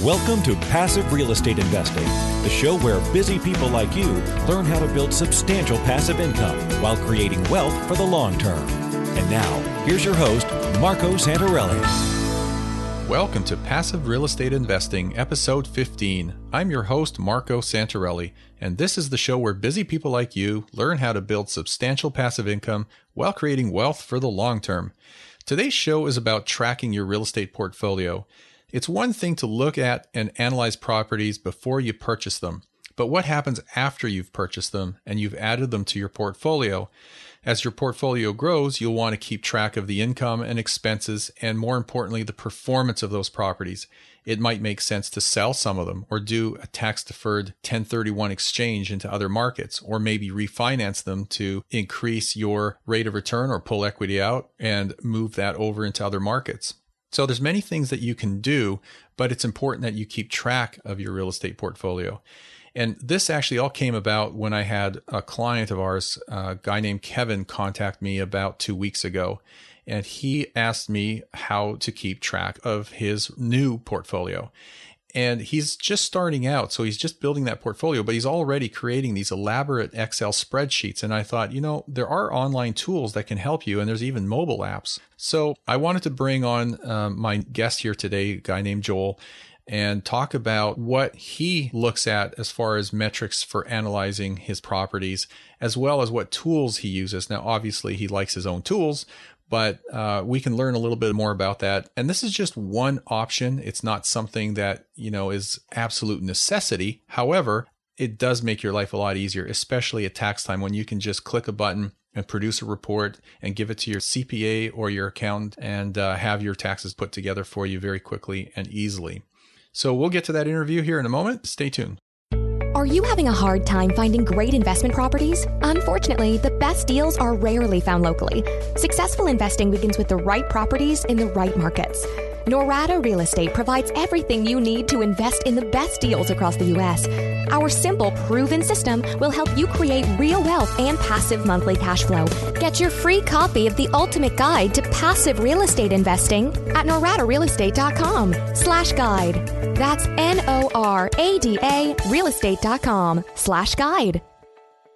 Welcome to Passive Real Estate Investing, the show where busy people like you learn how to build substantial passive income while creating wealth for the long term. And now, here's your host, Marco Santarelli. Welcome to Passive Real Estate Investing, episode 15. I'm your host, Marco Santarelli, and this is the show where busy people like you learn how to build substantial passive income while creating wealth for the long term. Today's show is about tracking your real estate portfolio. It's one thing to look at and analyze properties before you purchase them, but what happens after you've purchased them and you've added them to your portfolio? As your portfolio grows, you'll want to keep track of the income and expenses, and more importantly, the performance of those properties. It might make sense to sell some of them or do a tax deferred 1031 exchange into other markets, or maybe refinance them to increase your rate of return or pull equity out and move that over into other markets. So there's many things that you can do, but it's important that you keep track of your real estate portfolio. And this actually all came about when I had a client of ours, a guy named Kevin, contact me about two weeks ago. And he asked me how to keep track of his new portfolio and he's just starting out so he's just building that portfolio but he's already creating these elaborate excel spreadsheets and i thought you know there are online tools that can help you and there's even mobile apps so i wanted to bring on um, my guest here today a guy named joel and talk about what he looks at as far as metrics for analyzing his properties, as well as what tools he uses. Now, obviously, he likes his own tools, but uh, we can learn a little bit more about that. And this is just one option. It's not something that, you know, is absolute necessity. However, it does make your life a lot easier, especially at tax time when you can just click a button and produce a report and give it to your CPA or your accountant and uh, have your taxes put together for you very quickly and easily. So we'll get to that interview here in a moment. Stay tuned. Are you having a hard time finding great investment properties? Unfortunately, the best deals are rarely found locally. Successful investing begins with the right properties in the right markets. Norada Real Estate provides everything you need to invest in the best deals across the U.S. Our simple, proven system will help you create real wealth and passive monthly cash flow. Get your free copy of the ultimate guide to passive real estate investing at noradarealestate.com slash guide. That's N-O-R-A-D-A realestate.com slash guide.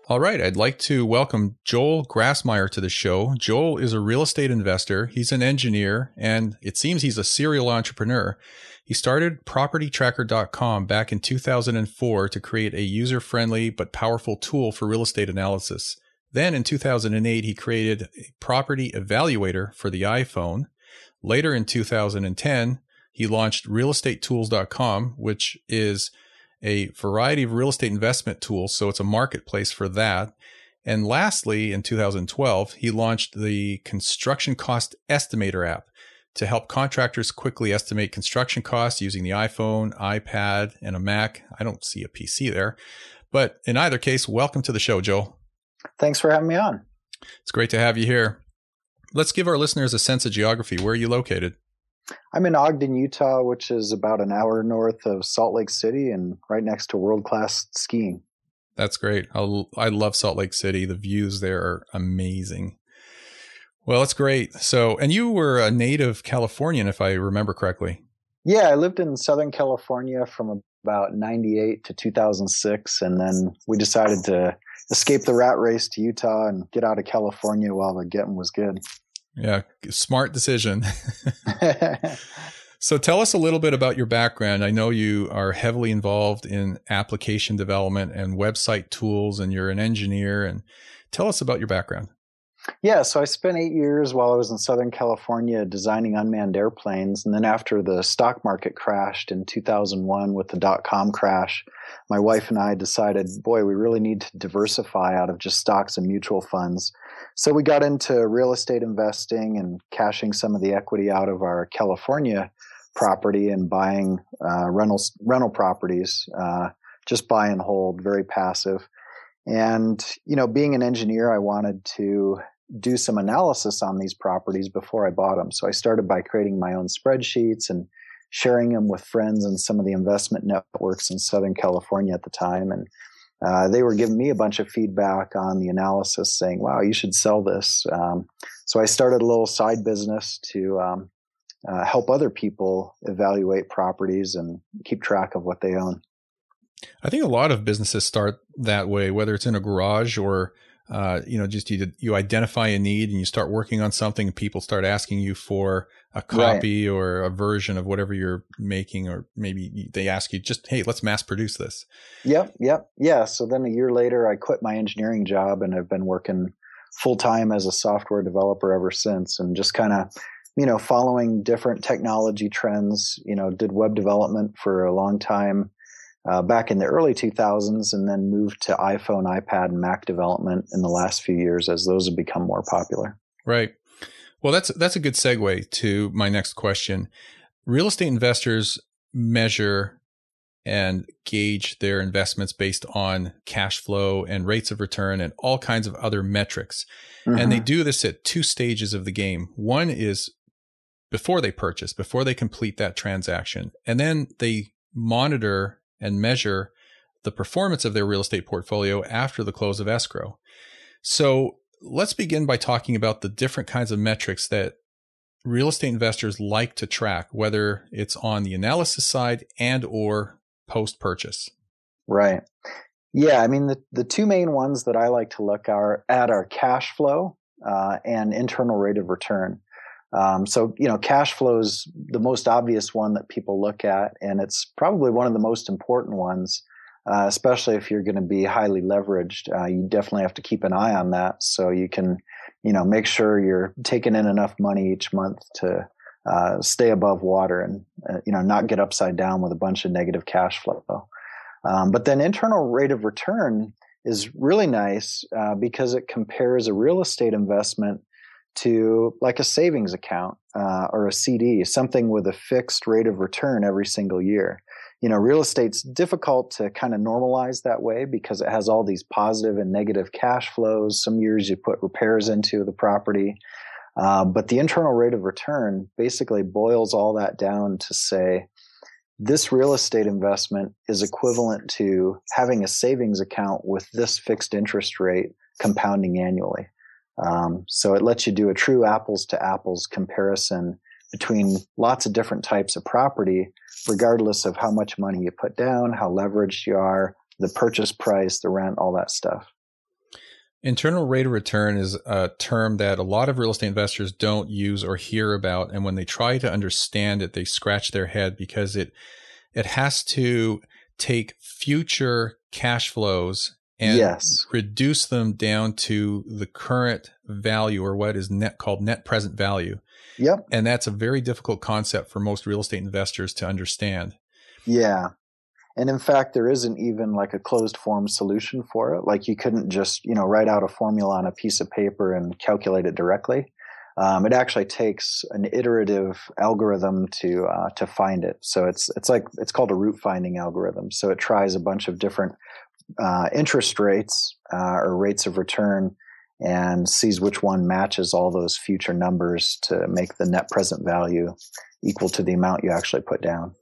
All right, I'd like to welcome Joel Grasmeyer to the show. Joel is a real estate investor, he's an engineer, and it seems he's a serial entrepreneur. He started propertytracker.com back in 2004 to create a user friendly but powerful tool for real estate analysis. Then in 2008, he created a property evaluator for the iPhone. Later in 2010, he launched realestatetools.com, which is a variety of real estate investment tools. So it's a marketplace for that. And lastly, in 2012, he launched the construction cost estimator app to help contractors quickly estimate construction costs using the iPhone, iPad, and a Mac. I don't see a PC there. But in either case, welcome to the show, Joel. Thanks for having me on. It's great to have you here. Let's give our listeners a sense of geography. Where are you located? I'm in Ogden, Utah, which is about an hour north of Salt Lake City and right next to world class skiing. That's great. I, I love Salt Lake City. The views there are amazing. Well, that's great. So, and you were a native Californian, if I remember correctly. Yeah, I lived in Southern California from about 98 to 2006. And then we decided to escape the rat race to Utah and get out of California while the getting was good. Yeah, smart decision. so tell us a little bit about your background. I know you are heavily involved in application development and website tools and you're an engineer and tell us about your background. Yeah, so I spent eight years while I was in Southern California designing unmanned airplanes. And then after the stock market crashed in 2001 with the dot com crash, my wife and I decided, boy, we really need to diversify out of just stocks and mutual funds. So we got into real estate investing and cashing some of the equity out of our California property and buying uh, rental rental properties, uh, just buy and hold, very passive. And you know, being an engineer, I wanted to do some analysis on these properties before I bought them. So I started by creating my own spreadsheets and sharing them with friends and some of the investment networks in Southern California at the time. And uh, they were giving me a bunch of feedback on the analysis saying, wow, you should sell this. Um, so I started a little side business to um, uh, help other people evaluate properties and keep track of what they own. I think a lot of businesses start that way, whether it's in a garage or uh, you know, just you you identify a need and you start working on something, and people start asking you for a copy right. or a version of whatever you're making, or maybe they ask you just, hey, let's mass produce this. Yep, yep, yeah. So then a year later, I quit my engineering job and I've been working full time as a software developer ever since, and just kind of you know following different technology trends. You know, did web development for a long time uh, back in the early 2000s and then moved to iPhone, iPad, and Mac development in the last few years as those have become more popular. Right. Well, that's that's a good segue to my next question. Real estate investors measure and gauge their investments based on cash flow and rates of return and all kinds of other metrics. Mm-hmm. And they mm-hmm. do this at two stages of the game. One is before they purchase, before they complete that transaction. And then they monitor and measure the performance of their real estate portfolio after the close of escrow. So let's begin by talking about the different kinds of metrics that real estate investors like to track, whether it's on the analysis side and or post purchase. Right. Yeah, I mean the the two main ones that I like to look are at our cash flow uh, and internal rate of return. Um, so, you know, cash flow is the most obvious one that people look at, and it's probably one of the most important ones, uh, especially if you're going to be highly leveraged. Uh, you definitely have to keep an eye on that so you can, you know, make sure you're taking in enough money each month to uh, stay above water and, uh, you know, not get upside down with a bunch of negative cash flow. Um, but then internal rate of return is really nice uh, because it compares a real estate investment to like a savings account uh, or a CD, something with a fixed rate of return every single year. You know, real estate's difficult to kind of normalize that way because it has all these positive and negative cash flows. Some years you put repairs into the property. Uh, but the internal rate of return basically boils all that down to say this real estate investment is equivalent to having a savings account with this fixed interest rate compounding annually. Um, so it lets you do a true apples to apples comparison between lots of different types of property, regardless of how much money you put down, how leveraged you are, the purchase price, the rent, all that stuff. Internal rate of return is a term that a lot of real estate investors don't use or hear about. And when they try to understand it, they scratch their head because it, it has to take future cash flows and yes. reduce them down to the current value or what is net called net present value. Yep. And that's a very difficult concept for most real estate investors to understand. Yeah. And in fact, there isn't even like a closed form solution for it. Like you couldn't just, you know, write out a formula on a piece of paper and calculate it directly. Um, it actually takes an iterative algorithm to uh, to find it. So it's it's like it's called a root finding algorithm. So it tries a bunch of different uh, interest rates uh, or rates of return and sees which one matches all those future numbers to make the net present value equal to the amount you actually put down.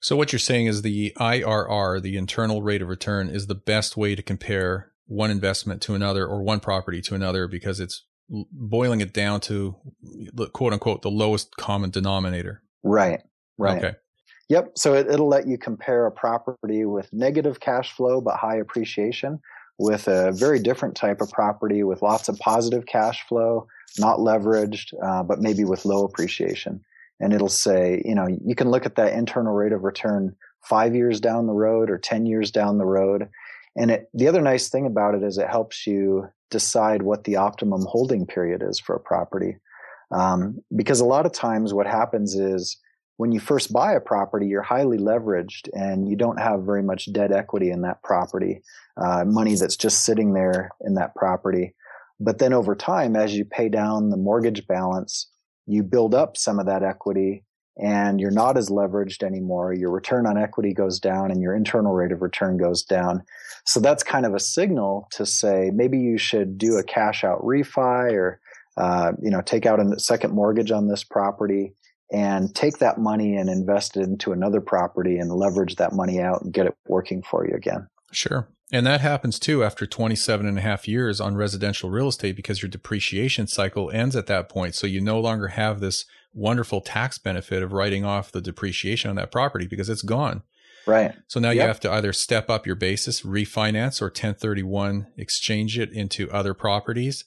So what you're saying is the IRR, the internal rate of return, is the best way to compare one investment to another or one property to another because it's boiling it down to quote unquote the lowest common denominator. Right. Right. Okay. Yep. So it, will let you compare a property with negative cash flow but high appreciation with a very different type of property with lots of positive cash flow, not leveraged, uh, but maybe with low appreciation. And it'll say, you know, you can look at that internal rate of return five years down the road or 10 years down the road. And it, the other nice thing about it is it helps you decide what the optimum holding period is for a property. Um, because a lot of times what happens is when you first buy a property, you're highly leveraged and you don't have very much debt equity in that property, uh, money that's just sitting there in that property. But then over time, as you pay down the mortgage balance, you build up some of that equity and you're not as leveraged anymore. Your return on equity goes down and your internal rate of return goes down. So that's kind of a signal to say maybe you should do a cash out refi or, uh, you know, take out a second mortgage on this property and take that money and invest it into another property and leverage that money out and get it working for you again. Sure. And that happens too after 27 and a half years on residential real estate because your depreciation cycle ends at that point. So you no longer have this wonderful tax benefit of writing off the depreciation on that property because it's gone. Right. So now yep. you have to either step up your basis, refinance, or 1031 exchange it into other properties.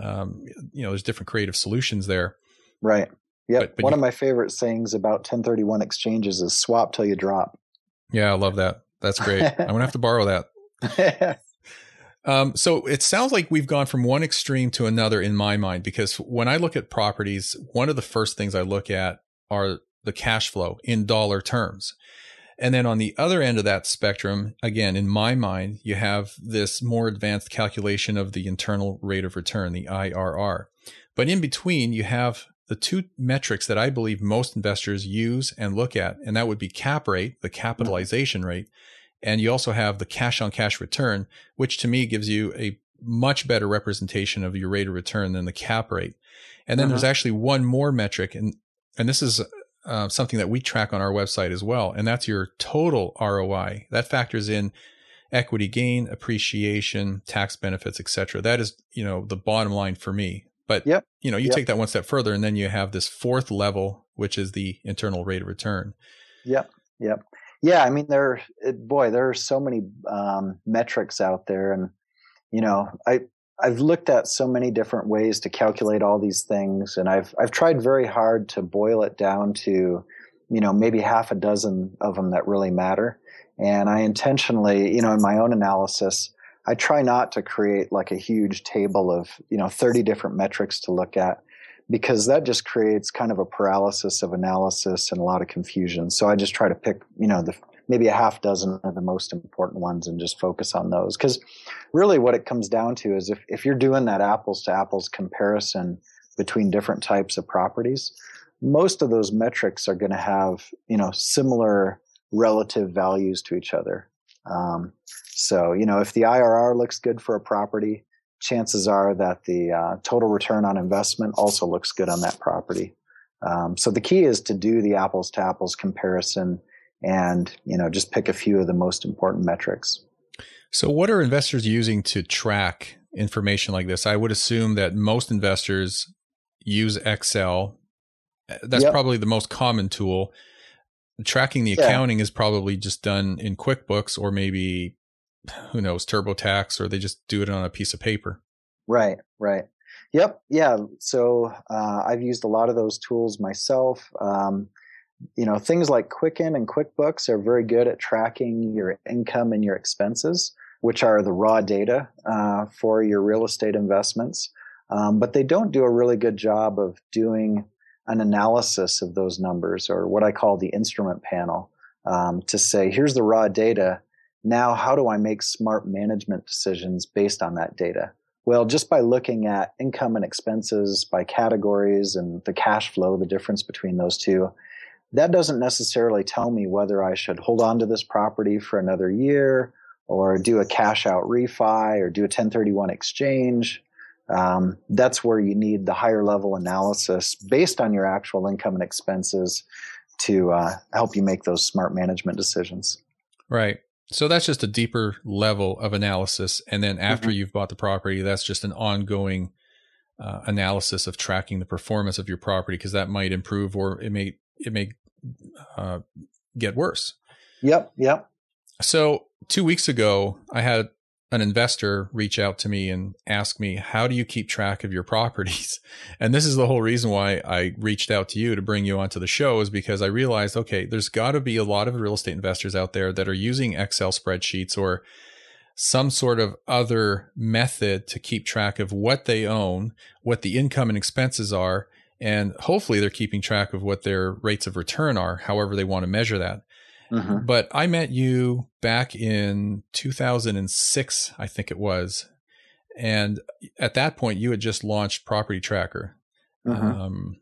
Um, you know, there's different creative solutions there. Right. Yeah. One you, of my favorite sayings about 1031 exchanges is swap till you drop. Yeah, I love that. That's great. I'm gonna have to borrow that. um, so it sounds like we've gone from one extreme to another in my mind because when I look at properties, one of the first things I look at are the cash flow in dollar terms. And then on the other end of that spectrum, again, in my mind, you have this more advanced calculation of the internal rate of return, the IRR. But in between, you have the two metrics that I believe most investors use and look at, and that would be cap rate, the capitalization rate, and you also have the cash on cash return, which to me gives you a much better representation of your rate of return than the cap rate. And then uh-huh. there's actually one more metric, and and this is uh, something that we track on our website as well, and that's your total ROI. That factors in equity gain, appreciation, tax benefits, etc. That is, you know, the bottom line for me. But yep. you know, you yep. take that one step further, and then you have this fourth level, which is the internal rate of return. Yep. Yep. Yeah. I mean, there, boy, there are so many um, metrics out there, and you know, I I've looked at so many different ways to calculate all these things, and I've I've tried very hard to boil it down to, you know, maybe half a dozen of them that really matter. And I intentionally, you know, in my own analysis, I try not to create like a huge table of, you know, 30 different metrics to look at because that just creates kind of a paralysis of analysis and a lot of confusion. So I just try to pick, you know, the maybe a half dozen of the most important ones and just focus on those. Because really what it comes down to is if, if you're doing that apples to apples comparison between different types of properties, most of those metrics are going to have, you know, similar relative values to each other. Um, so, you know, if the IRR looks good for a property, chances are that the uh, total return on investment also looks good on that property. Um, so the key is to do the apples to apples comparison and, you know, just pick a few of the most important metrics. So what are investors using to track information like this? I would assume that most investors use Excel. That's yep. probably the most common tool. Tracking the accounting yeah. is probably just done in QuickBooks or maybe who knows, TurboTax, or they just do it on a piece of paper. Right, right. Yep, yeah. So uh, I've used a lot of those tools myself. Um, you know, things like Quicken and QuickBooks are very good at tracking your income and your expenses, which are the raw data uh, for your real estate investments. Um, but they don't do a really good job of doing an analysis of those numbers or what I call the instrument panel um, to say, here's the raw data now, how do I make smart management decisions based on that data? Well, just by looking at income and expenses by categories and the cash flow, the difference between those two, that doesn't necessarily tell me whether I should hold on to this property for another year or do a cash out refi or do a 1031 exchange. Um, that's where you need the higher level analysis based on your actual income and expenses to uh, help you make those smart management decisions. Right. So that's just a deeper level of analysis. And then after mm-hmm. you've bought the property, that's just an ongoing uh, analysis of tracking the performance of your property because that might improve or it may it may uh, get worse. Yep. Yep. So two weeks ago, I had an investor reach out to me and ask me, How do you keep track of your properties? And this is the whole reason why I reached out to you to bring you onto the show, is because I realized, okay, there's got to be a lot of real estate investors out there that are using Excel spreadsheets or some sort of other method to keep track of what they own, what the income and expenses are, and hopefully they're keeping track of what their rates of return are, however they want to measure that. Mm-hmm. But I met you back in 2006, I think it was. And at that point, you had just launched Property Tracker. Mm-hmm. Um,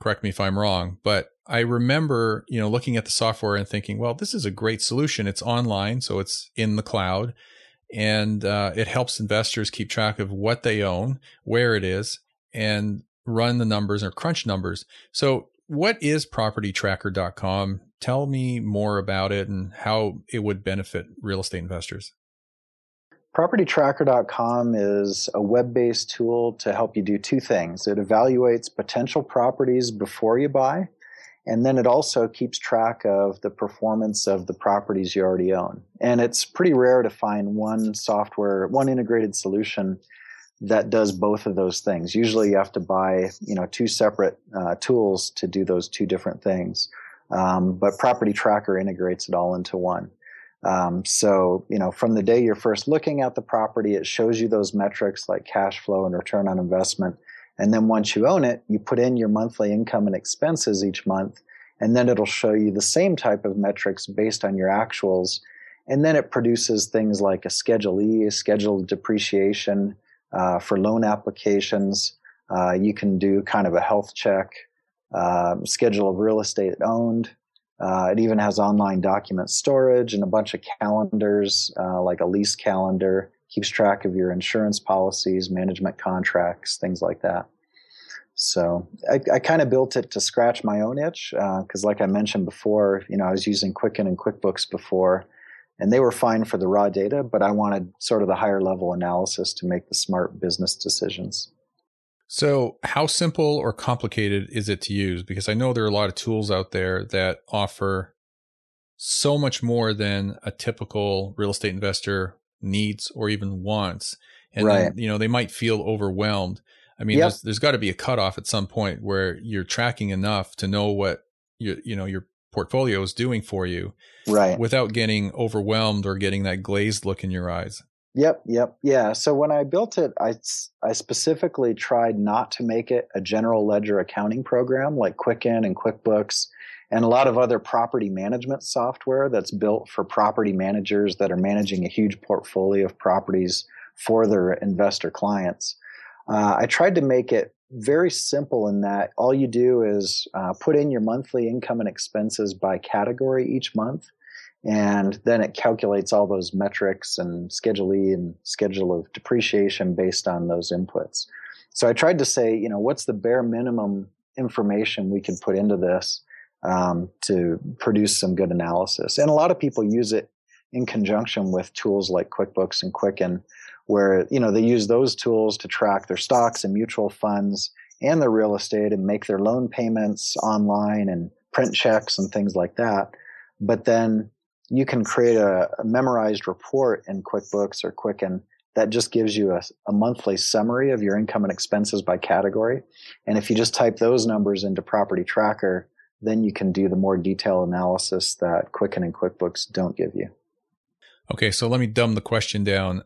correct me if I'm wrong, but I remember, you know, looking at the software and thinking, well, this is a great solution. It's online, so it's in the cloud, and uh, it helps investors keep track of what they own, where it is, and run the numbers or crunch numbers. So, what is PropertyTracker.com? tell me more about it and how it would benefit real estate investors. PropertyTracker.com is a web based tool to help you do two things. It evaluates potential properties before you buy, and then it also keeps track of the performance of the properties you already own. And it's pretty rare to find one software, one integrated solution that does both of those things. Usually you have to buy, you know, two separate uh, tools to do those two different things. Um, but Property Tracker integrates it all into one. Um, so, you know, from the day you're first looking at the property, it shows you those metrics like cash flow and return on investment. And then once you own it, you put in your monthly income and expenses each month, and then it'll show you the same type of metrics based on your actuals. And then it produces things like a Schedule E, a Schedule of Depreciation uh, for loan applications. Uh, you can do kind of a health check, uh, schedule of real estate owned. Uh, it even has online document storage and a bunch of calendars, uh, like a lease calendar, keeps track of your insurance policies, management contracts, things like that. So I, I kind of built it to scratch my own itch because, uh, like I mentioned before, you know I was using Quicken and QuickBooks before, and they were fine for the raw data, but I wanted sort of the higher level analysis to make the smart business decisions. So, how simple or complicated is it to use? Because I know there are a lot of tools out there that offer so much more than a typical real estate investor needs or even wants. And right. then, you know, they might feel overwhelmed. I mean, yep. there's, there's got to be a cutoff at some point where you're tracking enough to know what you you know your portfolio is doing for you, right? Without getting overwhelmed or getting that glazed look in your eyes. Yep, yep, yeah. So when I built it, I I specifically tried not to make it a general ledger accounting program like Quicken and QuickBooks and a lot of other property management software that's built for property managers that are managing a huge portfolio of properties for their investor clients. Uh, I tried to make it very simple in that all you do is uh, put in your monthly income and expenses by category each month. And then it calculates all those metrics and schedule E and schedule of depreciation based on those inputs. So I tried to say, you know, what's the bare minimum information we can put into this um, to produce some good analysis? And a lot of people use it in conjunction with tools like QuickBooks and Quicken where you know they use those tools to track their stocks and mutual funds and their real estate and make their loan payments online and print checks and things like that. But then you can create a, a memorized report in QuickBooks or Quicken that just gives you a, a, monthly summary of your income and expenses by category. And if you just type those numbers into Property Tracker, then you can do the more detailed analysis that Quicken and QuickBooks don't give you. Okay, so let me dumb the question down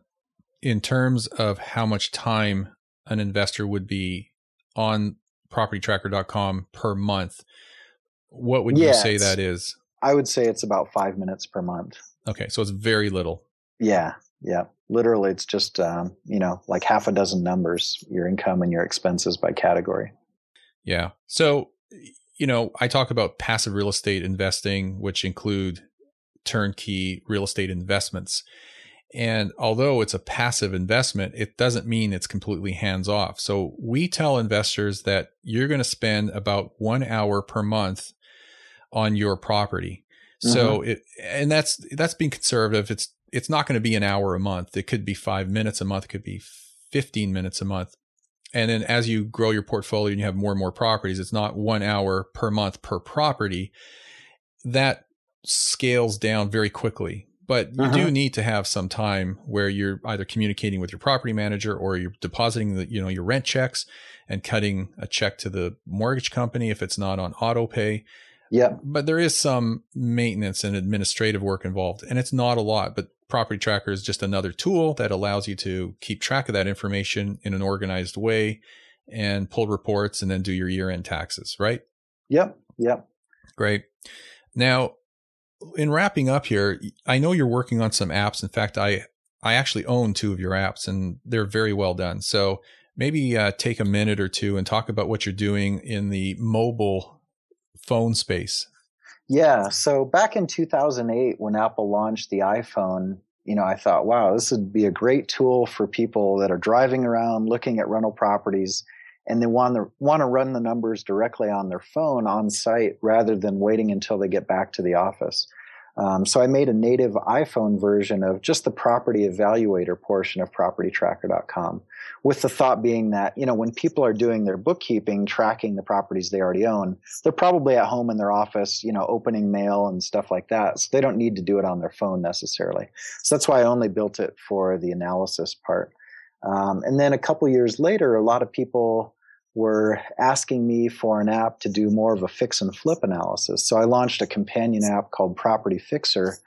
in terms of how much time an investor would be on propertytracker.com per month, what would yeah, you say that is? I would say it's about five minutes per month. Okay, so it's very little. Yeah, yeah. Literally, it's just um, you know like half a dozen numbers, your income and your expenses by category. Yeah. So you know, I talk about passive real estate investing, which include turnkey real estate investments. And although it's a passive investment, it doesn't mean it's completely hands off. So we tell investors that you're going to spend about one hour per month on your property. Mm-hmm. So it, and that's, that's being conservative. It's, it's not going to be an hour a month. It could be five minutes a month. It could be 15 minutes a month. And then as you grow your portfolio and you have more and more properties, it's not one hour per month per property. That scales down very quickly but you uh-huh. do need to have some time where you're either communicating with your property manager or you're depositing the you know your rent checks and cutting a check to the mortgage company if it's not on auto pay. Yeah but there is some maintenance and administrative work involved and it's not a lot but property tracker is just another tool that allows you to keep track of that information in an organized way and pull reports and then do your year end taxes right? Yep yep. Great. Now in wrapping up here, I know you're working on some apps. In fact, I I actually own two of your apps, and they're very well done. So maybe uh, take a minute or two and talk about what you're doing in the mobile phone space. Yeah. So back in 2008, when Apple launched the iPhone, you know, I thought, wow, this would be a great tool for people that are driving around looking at rental properties and they want to want to run the numbers directly on their phone on site rather than waiting until they get back to the office. Um, so I made a native iPhone version of just the property evaluator portion of propertytracker.com with the thought being that, you know, when people are doing their bookkeeping, tracking the properties they already own, they're probably at home in their office, you know, opening mail and stuff like that. So they don't need to do it on their phone necessarily. So that's why I only built it for the analysis part. Um, and then a couple years later, a lot of people were asking me for an app to do more of a fix and flip analysis. So I launched a companion app called Property Fixer.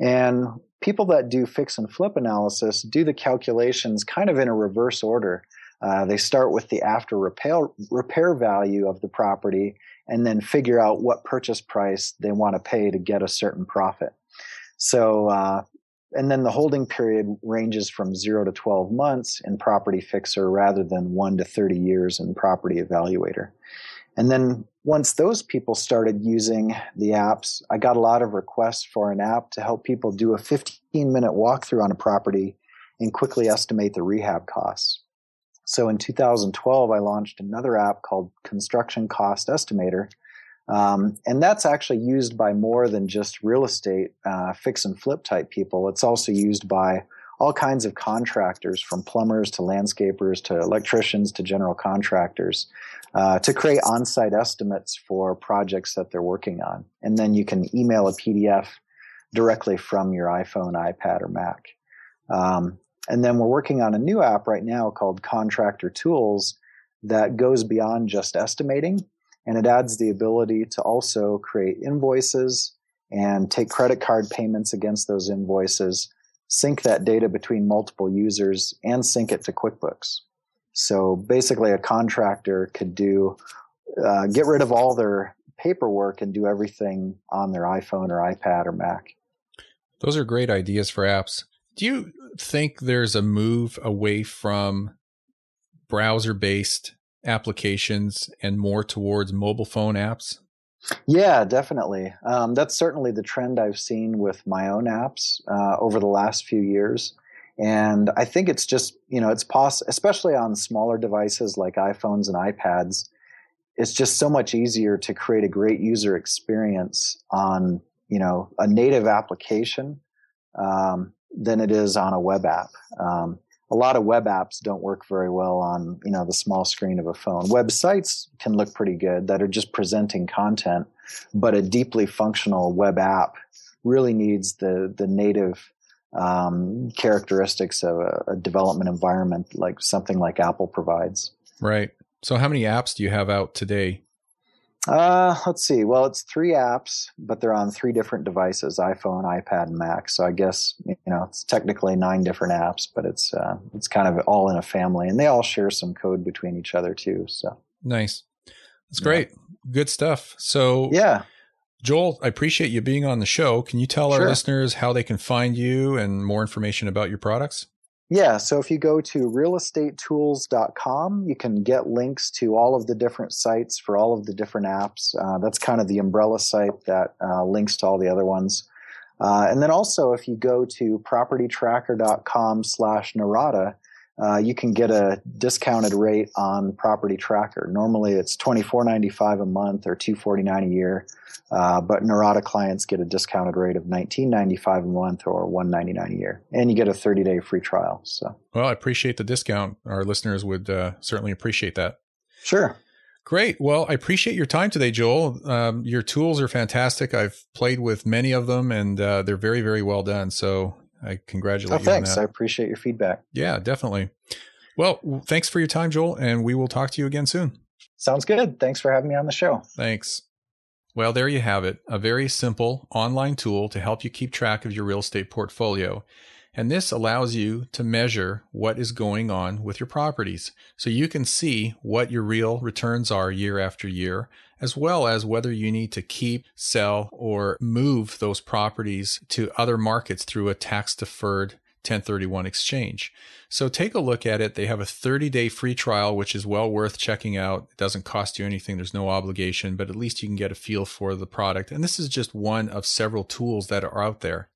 And people that do fix and flip analysis do the calculations kind of in a reverse order. Uh, they start with the after repair, repair value of the property and then figure out what purchase price they want to pay to get a certain profit. So uh, and then the holding period ranges from zero to 12 months in Property Fixer rather than one to 30 years in Property Evaluator. And then once those people started using the apps, I got a lot of requests for an app to help people do a 15 minute walkthrough on a property and quickly estimate the rehab costs. So in 2012, I launched another app called Construction Cost Estimator um, and that's actually used by more than just real estate uh, fix and flip type people. It's also used by all kinds of contractors, from plumbers to landscapers to electricians to general contractors, uh, to create on site estimates for projects that they're working on. And then you can email a PDF directly from your iPhone, iPad, or Mac. Um, and then we're working on a new app right now called Contractor Tools that goes beyond just estimating and it adds the ability to also create invoices and take credit card payments against those invoices, sync that data between multiple users, and sync it to QuickBooks. So basically, a contractor could do uh, get rid of all their paperwork and do everything on their iPhone or iPad or Mac. Those are great ideas for apps. Do you think there's a move away from browser based applications and more towards mobile phone apps? Yeah, definitely. Um, that's certainly the trend I've seen with my own apps uh, over the last few years. And I think it's just, you know, it's possible, especially on smaller devices like iPhones and iPads. It's just so much easier to create a great user experience on, you know, a native application um, than it is on a web app. Um, a lot of web apps don't work very well on you know the small screen of a phone. Websites can look pretty good that are just presenting content but a deeply functional web app really needs the the native um, characteristics of a, a development environment like something like apple provides. Right. So how many apps do you have out today uh, let's see. Well, it's three apps, but they're on three different devices: iPhone, iPad, and Mac. So I guess you know it's technically nine different apps, but it's uh, it's kind of all in a family, and they all share some code between each other too. So nice. That's great. Yeah. Good stuff. So yeah, Joel, I appreciate you being on the show. Can you tell sure. our listeners how they can find you and more information about your products? Yeah, so if you go to realestatetools.com, you can get links to all of the different sites for all of the different apps. Uh, that's kind of the umbrella site that uh, links to all the other ones. Uh, and then also, if you go to propertytracker.com slash Norada, uh, you can get a discounted rate on Property Tracker. Normally, it's twenty four ninety five a month or two forty nine a year, uh, but Norada clients get a discounted rate of nineteen ninety five a month or one ninety nine a year, and you get a thirty day free trial. So, well, I appreciate the discount. Our listeners would uh, certainly appreciate that. Sure. Great. Well, I appreciate your time today, Joel. Um, your tools are fantastic. I've played with many of them, and uh, they're very, very well done. So I congratulate oh, you. Thanks. I appreciate your feedback. Yeah, definitely. Well, thanks for your time, Joel, and we will talk to you again soon. Sounds good. Thanks for having me on the show. Thanks. Well, there you have it a very simple online tool to help you keep track of your real estate portfolio. And this allows you to measure what is going on with your properties so you can see what your real returns are year after year, as well as whether you need to keep, sell, or move those properties to other markets through a tax deferred 1031 exchange. So take a look at it. They have a 30 day free trial, which is well worth checking out. It doesn't cost you anything, there's no obligation, but at least you can get a feel for the product. And this is just one of several tools that are out there.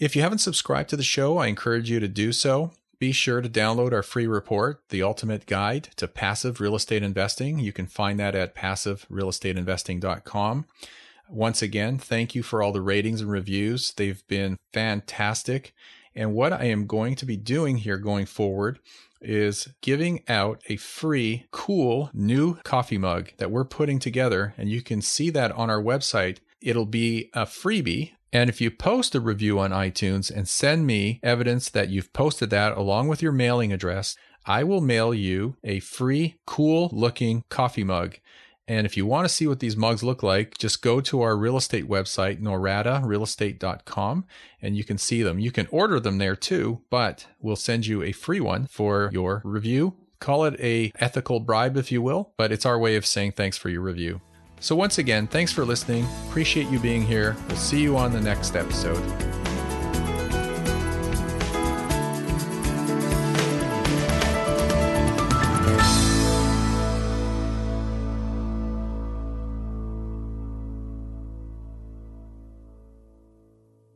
If you haven't subscribed to the show, I encourage you to do so. Be sure to download our free report, The Ultimate Guide to Passive Real Estate Investing. You can find that at passiverealestateinvesting.com. Once again, thank you for all the ratings and reviews. They've been fantastic. And what I am going to be doing here going forward is giving out a free, cool new coffee mug that we're putting together. And you can see that on our website. It'll be a freebie. And if you post a review on iTunes and send me evidence that you've posted that along with your mailing address, I will mail you a free, cool looking coffee mug. And if you want to see what these mugs look like, just go to our real estate website, noradarealestate.com, and you can see them. You can order them there too, but we'll send you a free one for your review. Call it a ethical bribe if you will, but it's our way of saying thanks for your review. So once again, thanks for listening. Appreciate you being here. We'll see you on the next episode.